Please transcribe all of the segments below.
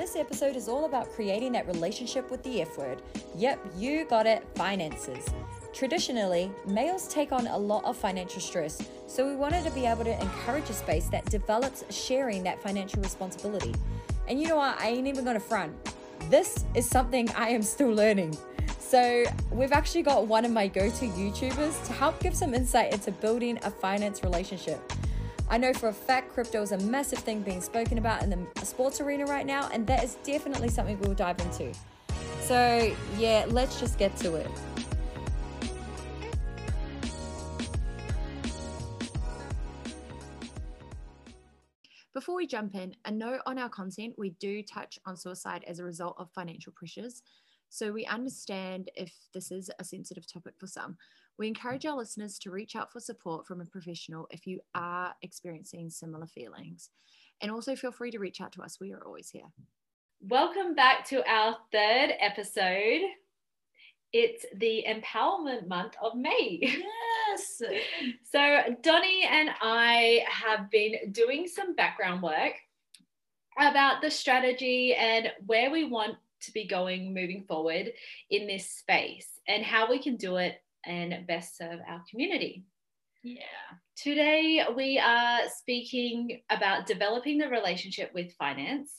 This episode is all about creating that relationship with the F word. Yep, you got it, finances. Traditionally, males take on a lot of financial stress, so we wanted to be able to encourage a space that develops sharing that financial responsibility. And you know what? I ain't even gonna front. This is something I am still learning. So, we've actually got one of my go to YouTubers to help give some insight into building a finance relationship. I know for a fact crypto is a massive thing being spoken about in the sports arena right now, and that is definitely something we'll dive into. So, yeah, let's just get to it. Before we jump in, a note on our content we do touch on suicide as a result of financial pressures. So we understand if this is a sensitive topic for some. We encourage our listeners to reach out for support from a professional if you are experiencing similar feelings. And also feel free to reach out to us. We are always here. Welcome back to our third episode. It's the empowerment month of May. Yes. So, Donnie and I have been doing some background work about the strategy and where we want to be going moving forward in this space and how we can do it and best serve our community. Yeah. Today, we are speaking about developing the relationship with finance.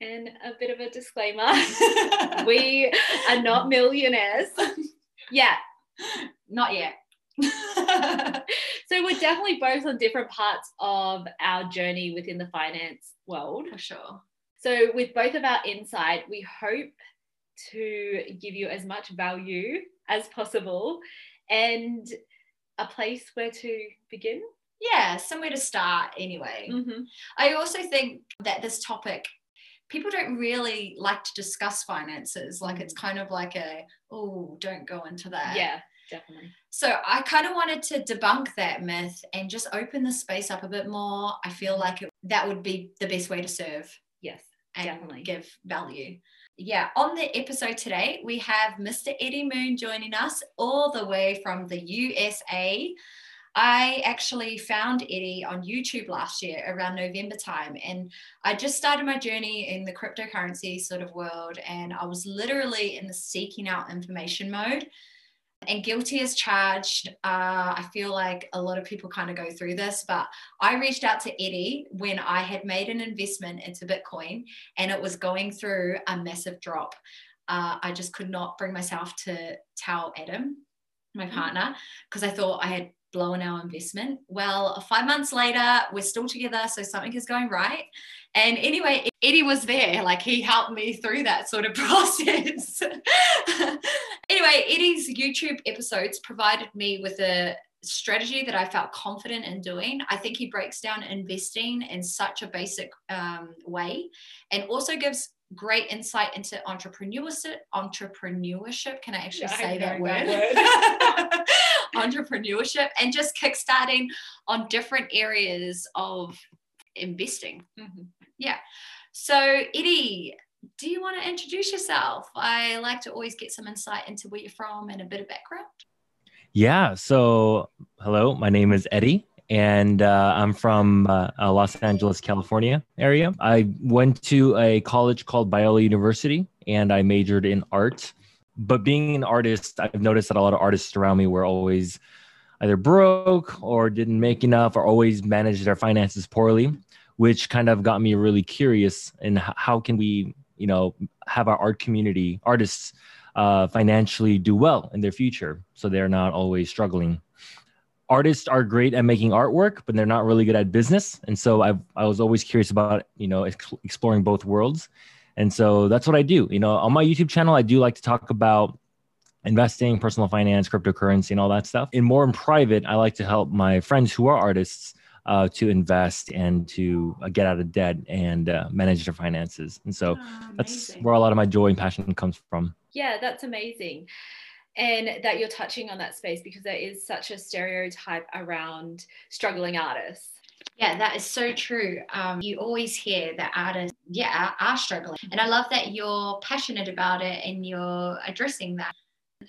And a bit of a disclaimer we are not millionaires. yeah, Not yet. so we're definitely both on different parts of our journey within the finance world. For sure. So, with both of our insight, we hope to give you as much value as possible and a place where to begin. yeah, somewhere to start anyway. Mm-hmm. I also think that this topic, people don't really like to discuss finances. Like it's kind of like a, oh, don't go into that. Yeah, definitely. So I kind of wanted to debunk that myth and just open the space up a bit more. I feel like it, that would be the best way to serve Yes, and Definitely. give value. Yeah, on the episode today, we have Mr. Eddie Moon joining us all the way from the USA. I actually found Eddie on YouTube last year around November time, and I just started my journey in the cryptocurrency sort of world, and I was literally in the seeking out information mode. And guilty as charged. Uh, I feel like a lot of people kind of go through this, but I reached out to Eddie when I had made an investment into Bitcoin and it was going through a massive drop. Uh, I just could not bring myself to tell Adam, my partner, because I thought I had blown our investment. Well, five months later, we're still together, so something is going right. And anyway, Eddie was there, like he helped me through that sort of process. anyway, Eddie's YouTube episodes provided me with a strategy that I felt confident in doing. I think he breaks down investing in such a basic um, way and also gives great insight into entrepreneurship. Entrepreneurship, can I actually Yeah, I say that word? that entrepreneurship and just kickstarting on different areas of investing. Mhm. So, Eddie, do you want to introduce yourself? I like to always get some insight into where you're from and a bit of background. Yeah. So, hello, my name is Eddie, and uh, I'm from uh, uh, Los Angeles, California area. I went to a college called Biola University, and I majored in art. But being an artist, I've noticed that a lot of artists around me were always either broke or didn't make enough or always managed their finances poorly, which kind of got me really curious in how can we, you know, have our art community artists uh, financially do well in their future so they're not always struggling. Artists are great at making artwork but they're not really good at business. And so i i was always curious about you know exploring both worlds and so that's what i do. You know on my youtube channel i do like to talk about investing personal finance cryptocurrency and all that stuff. And more in private i like to help my friends who are artists uh, to invest and to uh, get out of debt and uh, manage their finances. And so that's where a lot of my joy and passion comes from. Yeah, that's amazing. And that you're touching on that space because there is such a stereotype around struggling artists. Yeah, that is so true. Um, you always hear that artists, yeah, are, are struggling. And I love that you're passionate about it and you're addressing that.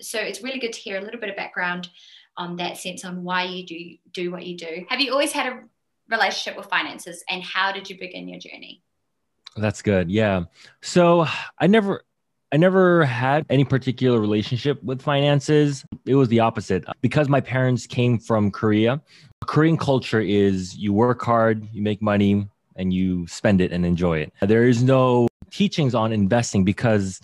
So it's really good to hear a little bit of background on that sense on why you do do what you do. Have you always had a relationship with finances and how did you begin your journey? That's good. Yeah. So I never I never had any particular relationship with finances. It was the opposite. Because my parents came from Korea, Korean culture is you work hard, you make money, and you spend it and enjoy it. There is no teachings on investing because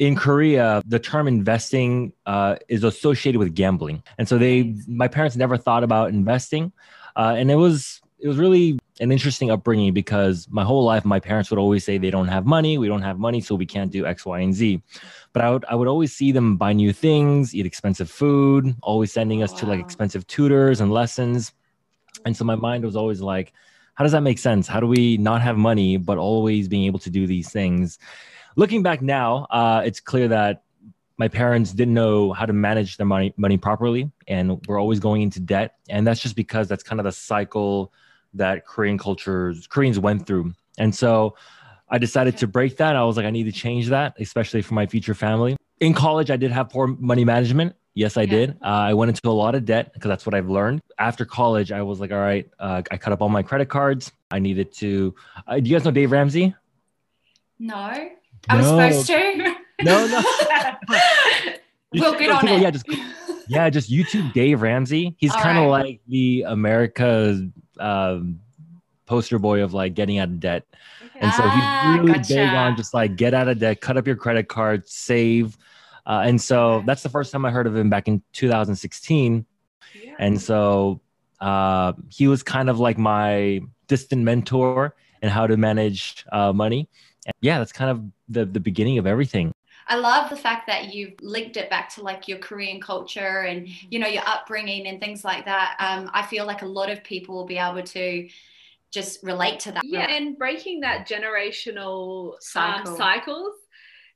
in Korea, the term investing uh, is associated with gambling, and so they, my parents never thought about investing, uh, and it was it was really an interesting upbringing because my whole life my parents would always say they don't have money we don't have money so we can't do x y and z. But i would i would always see them buy new things eat expensive food always sending us wow. to like expensive tutors and lessons. And so my mind was always like how does that make sense? How do we not have money but always being able to do these things? Looking back now uh, it's clear that my parents didn't know how to manage their money money properly and we're always going into debt. And that's just because that's kind of the cycle that Korean cultures Koreans went through. And so I decided to break that. I was like, I need to change that, especially for my future family. In college, I did have poor money management. Yes, I yeah. did. Uh, I went into a lot of debt because that's what I've learned. After college, I was like, all right, uh, I cut up all my credit cards. I needed to. Uh, do you guys know Dave Ramsey? No, I was supposed to. No, no. we'll get on it. Yeah, just yeah, just YouTube Dave Ramsey. He's kind of right. like the America's um, poster boy of like getting out of debt. And so he's ah, really gotcha. big on just like get out of debt, cut up your credit card, save. Uh, and so that's the first time I heard of him back in 2016. Yeah. And so uh, he was kind of like my distant mentor in how to manage uh, money. And yeah, that's kind of the, the beginning of everything. I love the fact that you've linked it back to like your Korean culture and you know your upbringing and things like that. Um, I feel like a lot of people will be able to just relate to that. Yeah, and breaking that generational um, Cycle. um, cycles.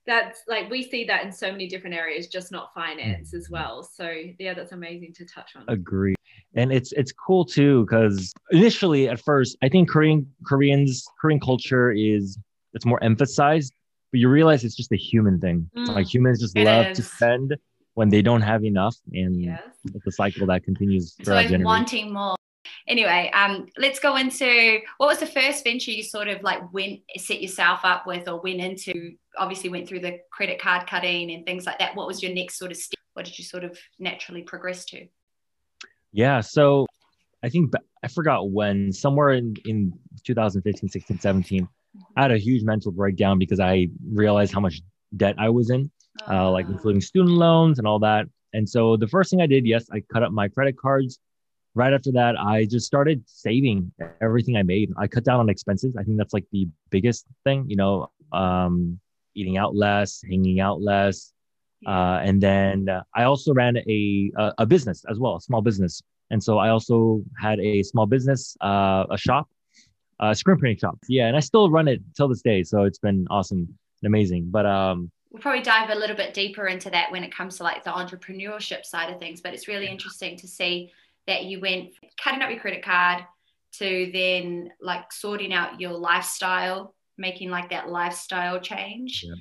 That's like we see that in so many different areas, just not finance as mm-hmm. well. So yeah, that's amazing to touch on. Agree, and it's it's cool too because initially at first I think Korean Koreans Korean culture is it's more emphasized but you realize it's just a human thing. Mm, like humans just love is. to spend when they don't have enough, and yes. it's a cycle that continues. So it's wanting more. Anyway, um, let's go into what was the first venture you sort of like went set yourself up with or went into. Obviously, went through the credit card cutting and things like that. What was your next sort of step? What did you sort of naturally progress to? Yeah, so I think I forgot when somewhere in in 2015, 16, 17 I had a huge mental breakdown because I realized how much debt I was in, uh, like ah. including student loans and all that. And so the first thing I did, yes, I cut up my credit cards. Right after that, I just started saving everything I made. I cut down on expenses. I think that's like the biggest thing, you know, um, eating out less, hanging out less. Uh, and then uh, I also ran a, a, a business as well, a small business. And so I also had a small business, uh, a shop uh, screen printing shop. Yeah, and I still run it till this day, so it's been awesome and amazing. But um, we'll probably dive a little bit deeper into that when it comes to like the entrepreneurship side of things. But it's really interesting to see that you went cutting up your credit card to then like sorting out your lifestyle, making like that lifestyle change. Yeah.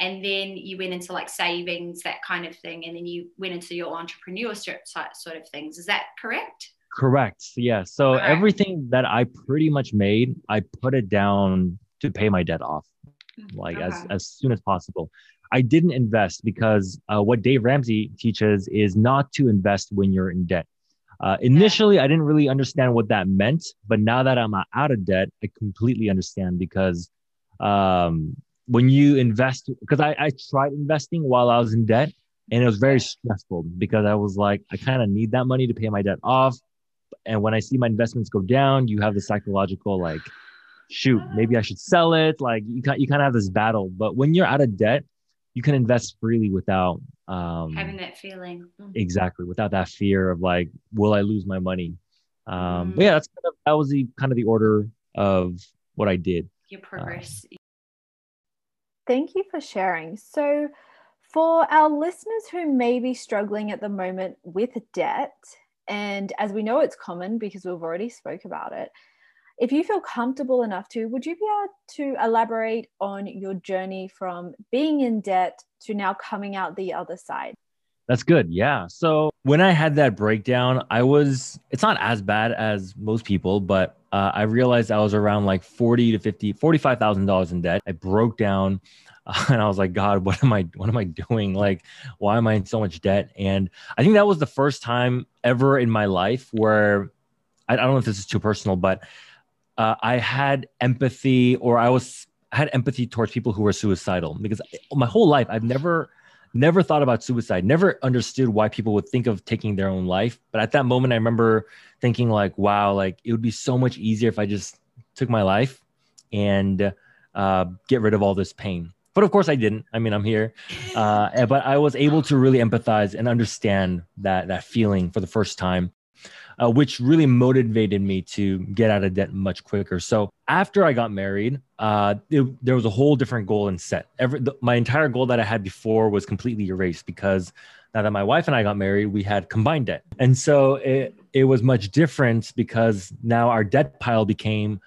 And then you went into like savings, that kind of thing. And then you went into your entrepreneurship sort of things. Is that correct? Correct. Yeah. So okay. everything that I pretty much made, I put it down to pay my debt off, like okay. as as soon as possible. I didn't invest because uh, what Dave Ramsey teaches is not to invest when you're in debt. Uh, initially, I didn't really understand what that meant, but now that I'm out of debt, I completely understand because um, when you invest, because I, I tried investing while I was in debt and it was very stressful because I was like, I kind of need that money to pay my debt off and when I see my investments go down, you have the psychological like, shoot, maybe I should sell it. Like you kind you kind of have this battle. But when you're out of debt, you can invest freely without um, having that feeling. Mm-hmm. Exactly, without that fear of like, will I lose my money? Um, mm. But yeah, that's kind of that was the kind of the order of what I did. Your progress. Um, Thank you for sharing. So, for our listeners who may be struggling at the moment with debt, and as we know, it's common because we've already spoke about it. If you feel comfortable enough to, would you be able to elaborate on your journey from being in debt to now coming out the other side? That's good. Yeah. So when I had that breakdown, I was, it's not as bad as most people, but uh, I realized I was around like 40 to 50, $45,000 in debt. I broke down and I was like, God, what am I, what am I doing? Like, why am I in so much debt? And I think that was the first time ever in my life where I, I don't know if this is too personal, but uh, I had empathy or I was, I had empathy towards people who were suicidal because my whole life I've never, never thought about suicide, never understood why people would think of taking their own life. But at that moment, I remember thinking, like, wow, like it would be so much easier if I just took my life and uh, get rid of all this pain. But of course, I didn't. I mean, I'm here, uh, but I was able to really empathize and understand that that feeling for the first time uh, which really motivated me to get out of debt much quicker. So after I got married, uh, it, there was a whole different goal and set. Every the, my entire goal that I had before was completely erased because now that my wife and I got married, we had combined debt, and so it it was much different because now our debt pile became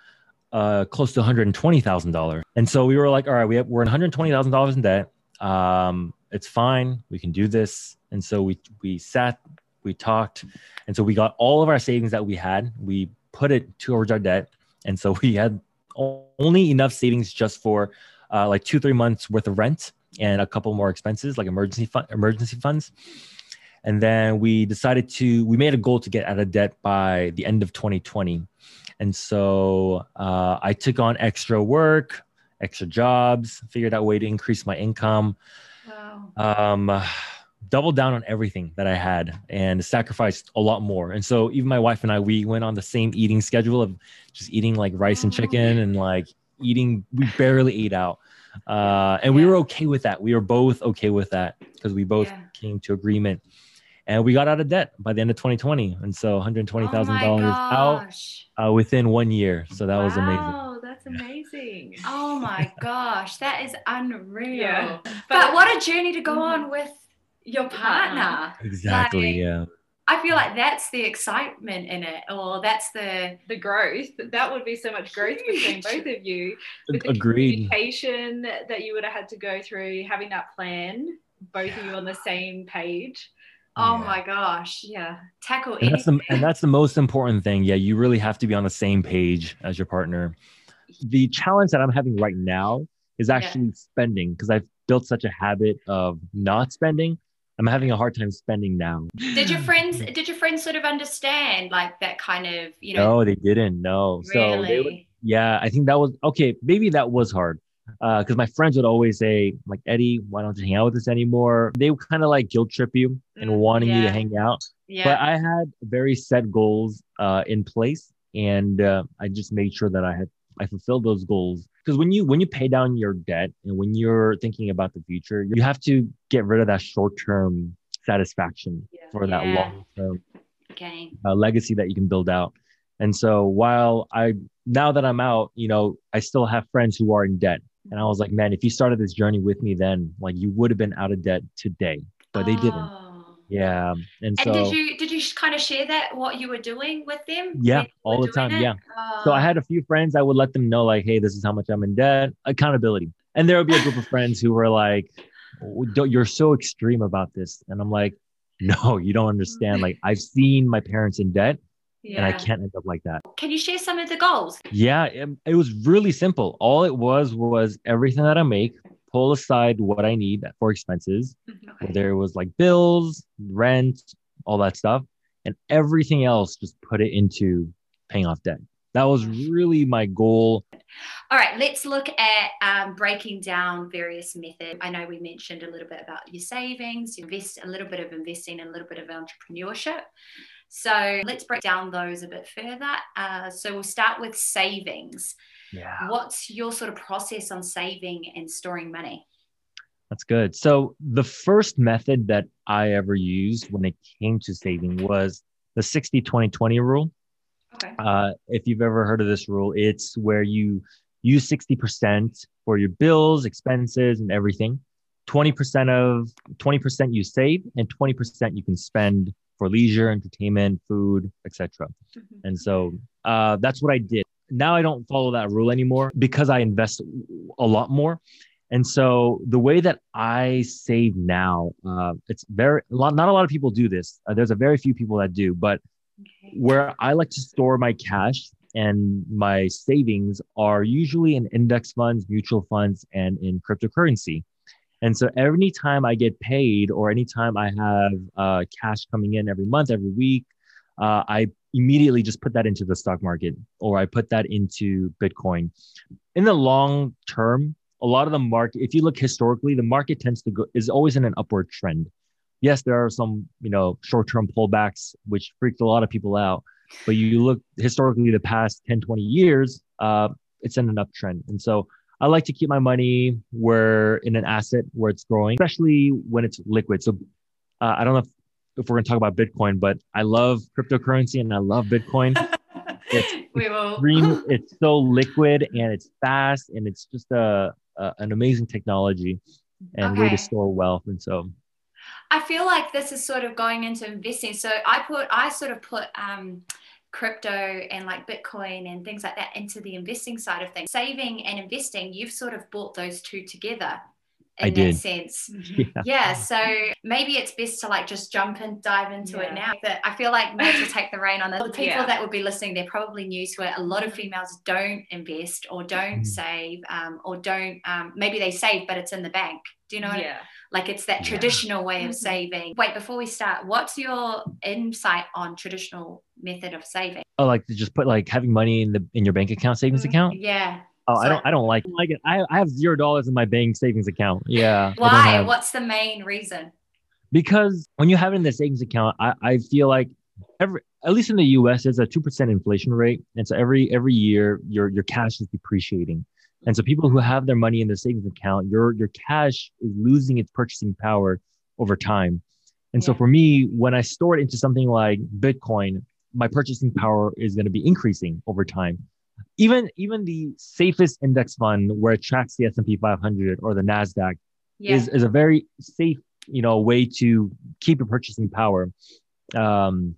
uh, close to one hundred and so we were like, all right, we have, we're one hundred twenty thousand dollars in debt. Um, it's fine, we can do this. And so we we sat we talked, and so we got all of our savings that we had. We put it towards our debt, and so we had only enough savings just for uh, like two three months worth of rent and a couple more expenses like emergency fund emergency funds. And then we decided to we made a goal to get out of debt by the end of 2020. And so uh, I took on extra work, extra jobs, figured out a way to increase my income. Wow. Um, doubled down on everything that I had and sacrificed a lot more. And so even my wife and I, we went on the same eating schedule of just eating like rice and chicken and like eating, we barely ate out. Uh, and yeah. we were okay with that. We were both okay with that because we both yeah. came to agreement and we got out of debt by the end of 2020. And so $120,000 oh out uh, within one year. So that wow, was amazing. Oh, that's amazing. oh my gosh, that is unreal. Yeah. But, but what a journey to go mm-hmm. on with your partner. Exactly. Like, yeah. I feel like that's the excitement in it, or that's the the growth. That would be so much growth between both of you. With Agreed. communication that you would have had to go through, having that plan, both yeah. of you on the same page. Oh yeah. my gosh, yeah. Tackle and that's, the, and that's the most important thing. Yeah, you really have to be on the same page as your partner. The challenge that I'm having right now is actually yeah. spending because I've built such a habit of not spending I'm having a hard time spending now. Did your friends did your friends sort of understand like that kind of, you know? No, they didn't. No. Really? So would, yeah, I think that was okay, maybe that was hard. Uh, because my friends would always say, like, Eddie, why don't you hang out with us anymore? They would kind of like guilt trip you and mm, wanting yeah. you to hang out. Yeah. But I had very set goals uh, in place, and uh, I just made sure that I had I fulfilled those goals because when you when you pay down your debt and when you're thinking about the future you have to get rid of that short-term satisfaction yeah. for that yeah. long-term okay. uh, legacy that you can build out and so while i now that i'm out you know i still have friends who are in debt and i was like man if you started this journey with me then like you would have been out of debt today but they didn't oh. Yeah. And, and so did you did you kind of share that what you were doing with them? Yeah, all the time. It? Yeah. So I oh. had a few friends I would let them know like, hey, this is how much I'm in debt. Accountability. And there would be a group of friends who were like, you're so extreme about this. And I'm like, no, you don't understand. Like I've seen my parents in debt. Yeah. And I can't end up like that. Can you share some of the goals? Yeah, it, it was really simple. All it was was everything that I make, pull aside what I need for expenses, mm-hmm. okay. whether it was like bills, rent, all that stuff, and everything else, just put it into paying off debt. That was really my goal. All right, let's look at um, breaking down various methods. I know we mentioned a little bit about your savings, you invest a little bit of investing, and a little bit of entrepreneurship. So let's break down those a bit further. Uh, so we'll start with savings. Yeah. What's your sort of process on saving and storing money? That's good. So the first method that I ever used when it came to saving was the 60 20 20 rule. Okay. Uh, if you've ever heard of this rule, it's where you use 60% for your bills, expenses, and everything. 20% of 20% you save and 20% you can spend for leisure, entertainment, food, etc. Mm-hmm. And so uh, that's what I did now I don't follow that rule anymore because I invest a lot more. And so the way that I save now, uh, it's very a lot, not a lot of people do this. Uh, there's a very few people that do, but Okay. where I like to store my cash and my savings are usually in index funds, mutual funds, and in cryptocurrency. And so every time I get paid or anytime I have uh, cash coming in every month, every week, uh, I immediately just put that into the stock market or I put that into Bitcoin. In the long term, a lot of the market, if you look historically, the market tends to go is always in an upward trend. Yes, there are some, you know, short-term pullbacks which freaked a lot of people out. But you look historically the past 10, 20 years, uh, it's in an uptrend. And so I like to keep my money where in an asset where it's growing, especially when it's liquid. So uh, I don't know if, if we're going to talk about Bitcoin, but I love cryptocurrency and I love Bitcoin. It's we will. Extreme, it's so liquid and it's fast and it's just a, a an amazing technology and way to store wealth. And so I feel like this is sort of going into investing. So I put, I sort of put um, crypto and like Bitcoin and things like that into the investing side of things. Saving and investing, you've sort of brought those two together I that did. sense. yeah. Yeah, so maybe it's best to like just jump and dive into it now. But I feel like Meg will take the reign on this. The people Yeah. that would be listening, they're probably new to it. A lot of females don't invest or don't Mm. save um, or don't, um, maybe they save, but it's in the bank. Do you know what I yeah. like it's that Yeah. traditional way of Mhm. saving. Wait, before we start, what's your insight on traditional method of saving? Oh, like to just put like having money in the in your bank account, savings Mhm. account. Yeah. Oh, I don't I don't like like it. I, I have zero dollars in my bank savings account. Yeah. Why? have- What's the main reason? because when you have it in the savings account, I, I feel like every at least in the US, there's a two percent inflation rate. And so every every year your your cash is depreciating. And so people who have their money in the savings account, your your cash is losing its purchasing power over time. And so for me, when I store it into something like Bitcoin, my purchasing power is going to be increasing over time. Even even the safest index fund where it tracks the S&P 500 or the Nasdaq Yeah. is, is a very safe you know way to keep your purchasing power um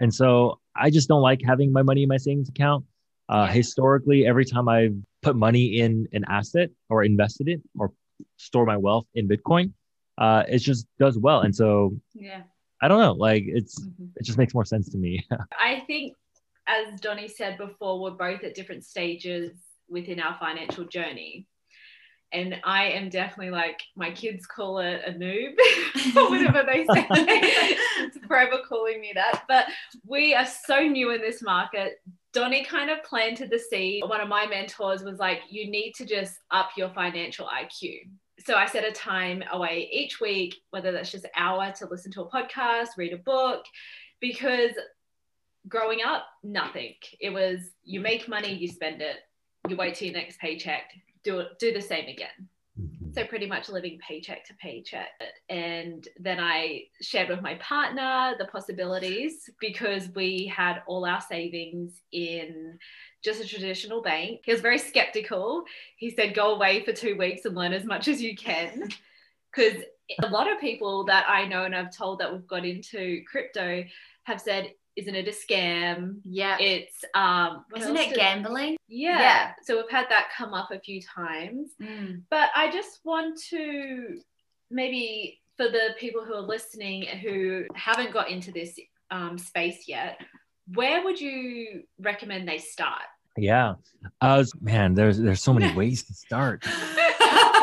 and so i just don't like having my money in my savings account uh historically every time i've put money in an asset or invested it or store my wealth in bitcoin uh it just does well and so yeah. i don't know like it's Mhm. it just makes more sense to me I think, as Donnie said before, we're both at different stages within our financial journey. And I am definitely like, my kids call it a noob or whatever they say. it's forever calling me that. But we are so new in this market. Donnie kind of planted the seed. One of my mentors was like, you need to just up your financial IQ. So I set a time away each week, whether that's just hour to listen to a podcast, read a book, because growing up, nothing. It was you make money, you spend it, you wait till your next paycheck, do it, do the same again. Mm-hmm. So pretty much living paycheck to paycheck. And then I shared with my partner the possibilities because we had all our savings in just a traditional bank. He was very skeptical. He said, go away for two weeks and learn as much as you can. Because a lot of people that I know and I've told that we've got into crypto have said, isn't it a scam? Yeah. It's um what Isn't it did- gambling? yeah. Yeah. So we've had that come up a few times. Mm. But I just want to maybe for the people who are listening who haven't got into this um, space yet, where would you recommend they start? yeah uh man there's there's so many ways to start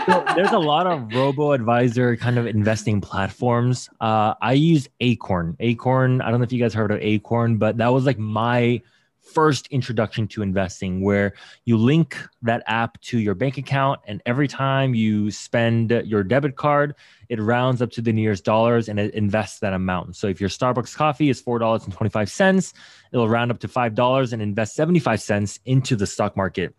So there's a lot of robo advisor kind of investing platforms. Uh, I use Acorn. Acorn. I don't know if you guys heard of Acorn, but that was like my first introduction to investing, where you link that app to your bank account, and every time you spend your debit card, it rounds up to the nearest dollars and it invests that amount. So if your Starbucks coffee is four dollars and twenty five cents, it'll round up to five dollars and invest seventy five cents into the stock market.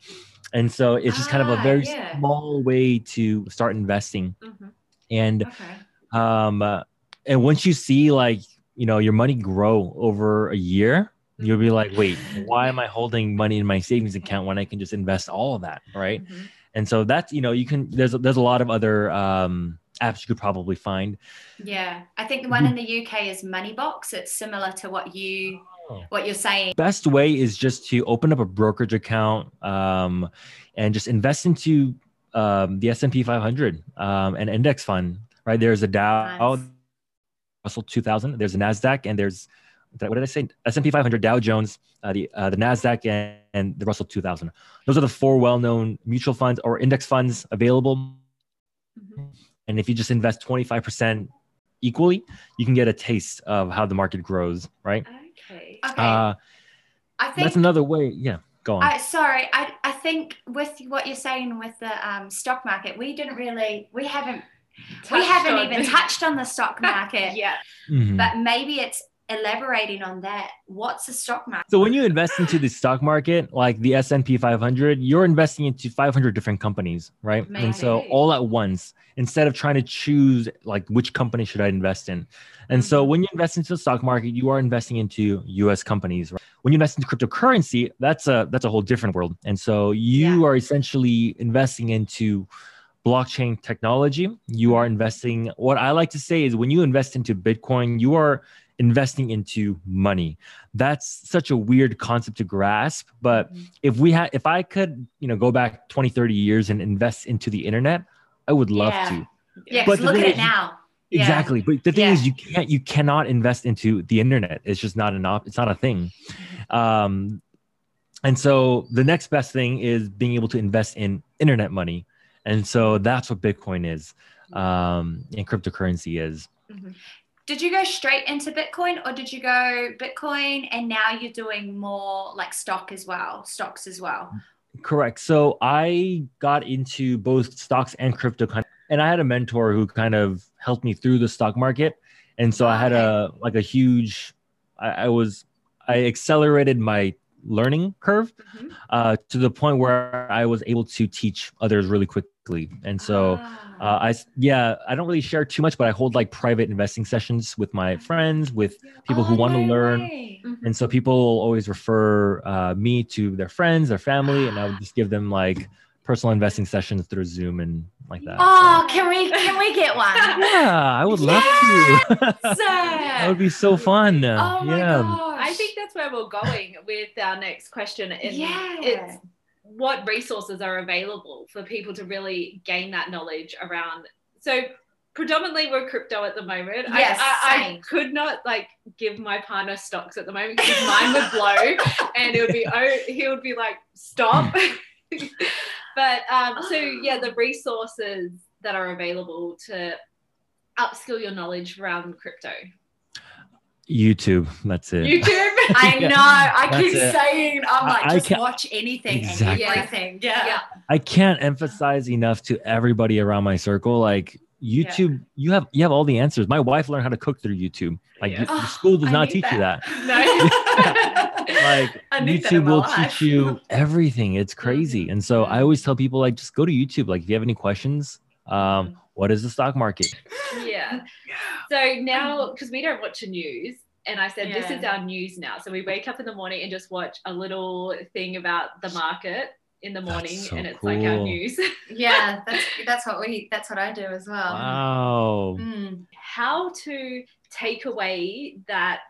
And so it's just kind of a Ah, very yeah. small way to start investing. Mhm. And Okay. um uh, and once you see like, you know, your money grow over a year, you'll be like, wait, why am I holding money in my savings account when I can just invest all of that, right? Mhm. And so that's, you know, you can there's there's a lot of other um apps you could probably find. Yeah. I think the one in the UK is Moneybox. It's similar to what you. What you're saying. best way is just to open up a brokerage account um, and just invest into um, the S&P 500, um, an index fund, right? There's a Dow, Nice. Russell 2000, there's a Nasdaq, and there's what did I say? S&P 500, Dow Jones, uh, the uh, the Nasdaq, and, and the Russell 2000. Those are the four well-known mutual funds or index funds available. Mhm. And if you just invest 25% equally, you can get a taste of how the market grows, right? Okay. Okay. Uh, I think that's another way. Yeah, go on. I sorry, I, I think with what you're saying with the um, stock market, we didn't really we haven't we haven't on- even touched on the stock market. yeah. Mhm. But maybe it's elaborating on that. What's the stock market? So when you invest into the stock market, like the S&P 500, you're investing into 500 different companies, right? And so all at once, instead of trying to choose like which company should I invest in. And so Mhm. when you invest into the stock market, you are investing into US companies. Right? When you invest into cryptocurrency, that's a that's a whole different world. And so you are essentially investing into blockchain technology. You are investing what I like to say is when you invest into Bitcoin, you are investing into money. That's such a weird concept to grasp but Mhm. if we had if i could you know go back 20 30 years and invest into the internet i would love Yeah. to. Yeah, but look at it now. Yeah. exactly but the thing is you can't you cannot invest into the internet. It's just not an op it's not a thing. Um and so the next best thing is being able to invest in internet money. And so that's what bitcoin is um and cryptocurrency is Did you go straight into Bitcoin or did you go Bitcoin and now you're doing more like stock as well, stocks as well? Correct. So I got into both stocks and crypto, kind and I had a mentor who kind of helped me through the stock market, and so I had a like a huge. I, I was I accelerated my learning curve Mhm. uh, to the point where I was able to teach others really quickly, and so. Ah. Uh, I s- yeah, I don't really share too much, but I hold like private investing sessions with my friends, with people who Oh, want to learn. way. Mhm. And so people will always refer uh, me to their friends, their family, and I would just give them like personal investing sessions through Zoom and like that. Oh, can we can we get one? Yeah, I would love to. that would be so fun. Oh my yeah. gosh. I think that's where we're going with our next question. And Yeah. it's what resources are available for people to really gain that knowledge around. So predominantly we're crypto at the moment. I- Yes, I, I, same. could not like give my partner stocks at the moment because mine would blow and it would be oh he would be like stop. but um so yeah the resources that are available to upskill your knowledge around crypto. YouTube. That's it. YouTube. I know. I that's keep it. saying I'm like I just can't- watch anything Exactly. and everything. Yeah. yeah. I can't emphasize enough to everybody around my circle. Like YouTube, you have you have all the answers. My wife learned how to cook through YouTube. Like Yeah. you- Oh, school does I not need teach you that. No. like I need that in YouTube will life. teach you everything. It's crazy. And so I always tell people like just go to YouTube. Like if you have any questions, um, what is the stock market? yeah. So now, because we don't watch the news, and I said this is our news now. So we wake up in the morning and just watch a little thing about the market in the morning, so and it's like our news. yeah, that's that's what we that's what I do as well. Wow. Mm. How to take away that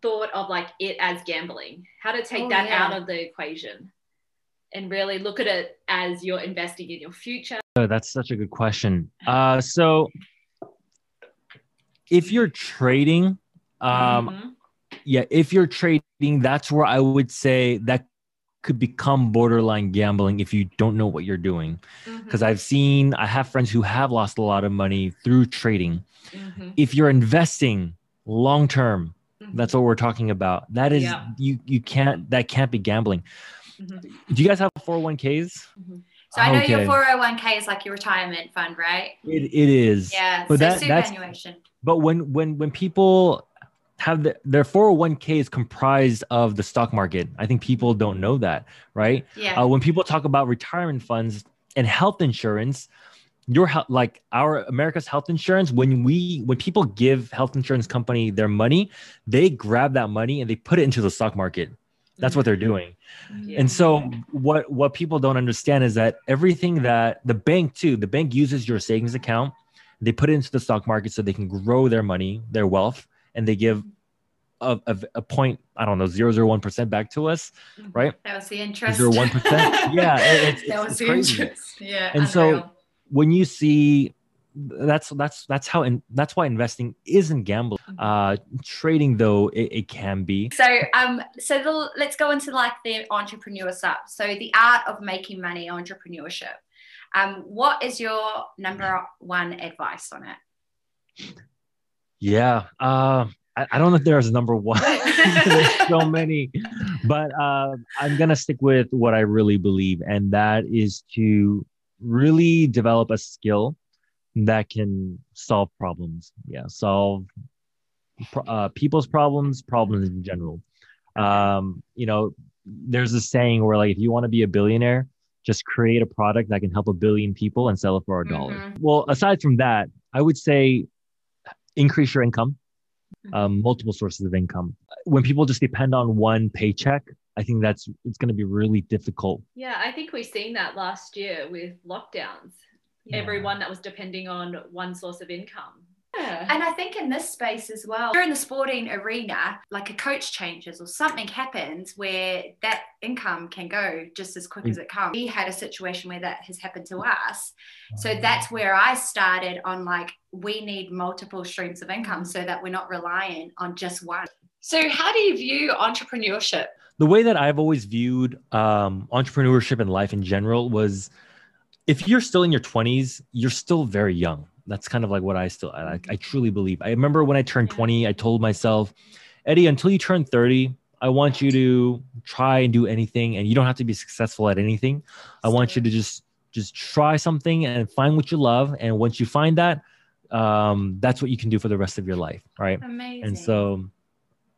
thought of like it as gambling? How to take Oh, that yeah. out of the equation? And really look at it as you're investing in your future. Oh, that's such a good question. Uh, so if you're trading, um, Mhm. yeah, if you're trading, that's where I would say that could become borderline gambling if you don't know what you're doing. Because I've seen, I have friends who have lost a lot of money through trading. Mhm. If you're investing long term, Mhm. that's what we're talking about. That is, Yeah. you you can't that can't be gambling. Mhm. Do you guys have 401ks? So I know your 401k is like your retirement fund, right? It, it is. Yeah. But so that- that's- superannuation. But when when when people have the, their 401k is comprised of the stock market, I think people don't know that, right? Yeah. Uh, when people talk about retirement funds and health insurance, your health, like our America's health insurance, when we when people give health insurance company their money, they grab that money and they put it into the stock market. That's what they're doing. Yeah. And so what what people don't understand is that everything that the bank too, the bank uses your savings account, they put it into the stock market so they can grow their money, their wealth, and they give a, a, a point I don't know zero zero one percent back to us, mm-hmm. right? That was the interest. Zero one percent. Yeah, it- it's, that was it's the crazy. interest. Yeah. And so- when you see that's that's that's how and that's why investing isn't gambling uh trading though it, it can be So um so the, let's go into like the entrepreneur stuff. So the art of making money entrepreneurship. Um what is your number one advice on it? yeah uh I, I don't know if there's a number one there's so many but uh i'm gonna stick with what i really believe and that is to really develop a skill that can solve problems. Yeah solve uh, people's problems problems in general. Um you know there's a saying where like if you want to be a billionaire just create a product that can help a billion people and sell it for a dollar. Mhm. well aside from that i would say increase your income um, multiple sources of income. When people just depend on one paycheck i think that's it's going to be really difficult. Yeah, I think we've seen that last year with lockdowns. Everyone that was depending on one source of income. Yeah. And I think in this space as well, you're in the sporting arena, like a coach changes or something happens where that income can go just as quick as it comes. We had a situation where that has happened to us. So that's where I started on like, we need multiple streams of income so that we're not reliant on just one. So, how do you view entrepreneurship? the way that I've always viewed um, entrepreneurship and life in general was if you're still in your 20s, you're still very young. That's kind of like what I still, I, I truly believe. I remember when I turned 20, I told myself, Eddie, until you turn 30, I want you to try and do anything and you don't have to be successful at anything. I want you to just, just try something and find what you love. And once you find that, um, that's what you can do for the rest of your life. Right. Amazing. and so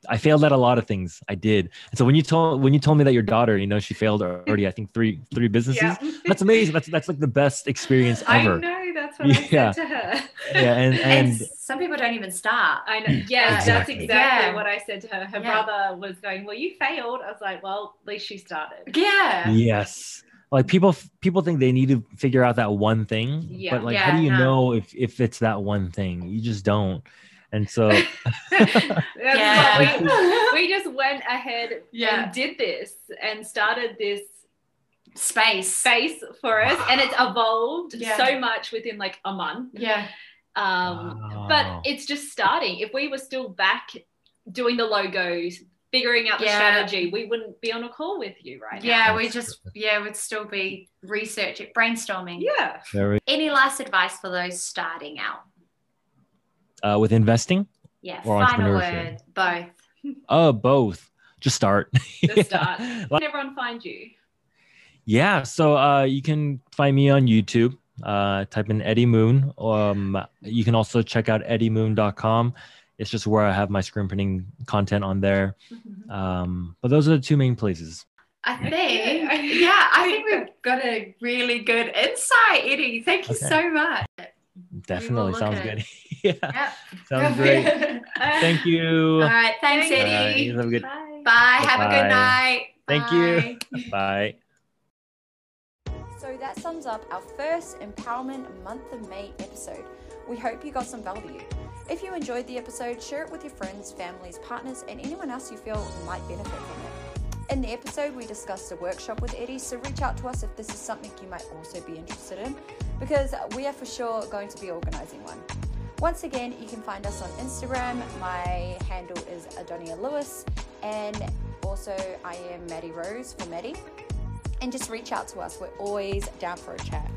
I failed at a lot of things. I did. And so when you told when you told me that your daughter, you know, she failed already, I think three three businesses. Yeah. That's amazing. That's that's like the best experience ever. I ever. know that's what Yeah. I said to her. Yeah, and and and some people don't even start. I know. Yeah, Exactly. that's exactly Yeah. what I said to her. Her Yeah. brother was going, Well, you failed. I was like, Well, at least she started. Yeah. yes. Like people people think they need to figure out that one thing, Yeah. but like Yeah, how do you no. know if if it's that one thing? You just don't. And so Yeah. we, we just went ahead Yeah. and did this and started this Space. space for us and it's evolved Yeah. so much within like a month Yeah. um Wow. but it's just starting if we were still back doing the logos figuring out the strategy we wouldn't be on a call with you right Yeah, now we just yeah, would still be researching, brainstorming. yeah very Any last advice for those starting out? Uh, with investing, Yeah, Or final entrepreneurship. word, both. uh both. Just start. Just start. Like- Can everyone find you Yeah, so uh, you can find me on YouTube. Uh, type in Eddie Moon. Um, you can also check out eddiemoon.com. It's just where I have my screen printing content on there. Um, but those are the two main places. I think, yeah, I think we've got a really good insight, Eddie. Thank you Okay. so much. Definitely sounds good. yeah, Yep. sounds great. Thank you. All right, thanks, Thank All right, Eddie. you have a good. Bye. Bye. Have a good night. Thank you. Bye. So that sums up our first Empowerment Month of May episode. We hope you got some value. If you enjoyed the episode, share it with your friends, families, partners, and anyone else you feel might benefit from it. In the episode, we discussed a workshop with Eddie, so reach out to us if this is something you might also be interested in, because we are for sure going to be organizing one. Once again, you can find us on Instagram. My handle is Adonia Lewis, and also I am Maddie Rose for Maddie and just reach out to us. We're always down for a chat.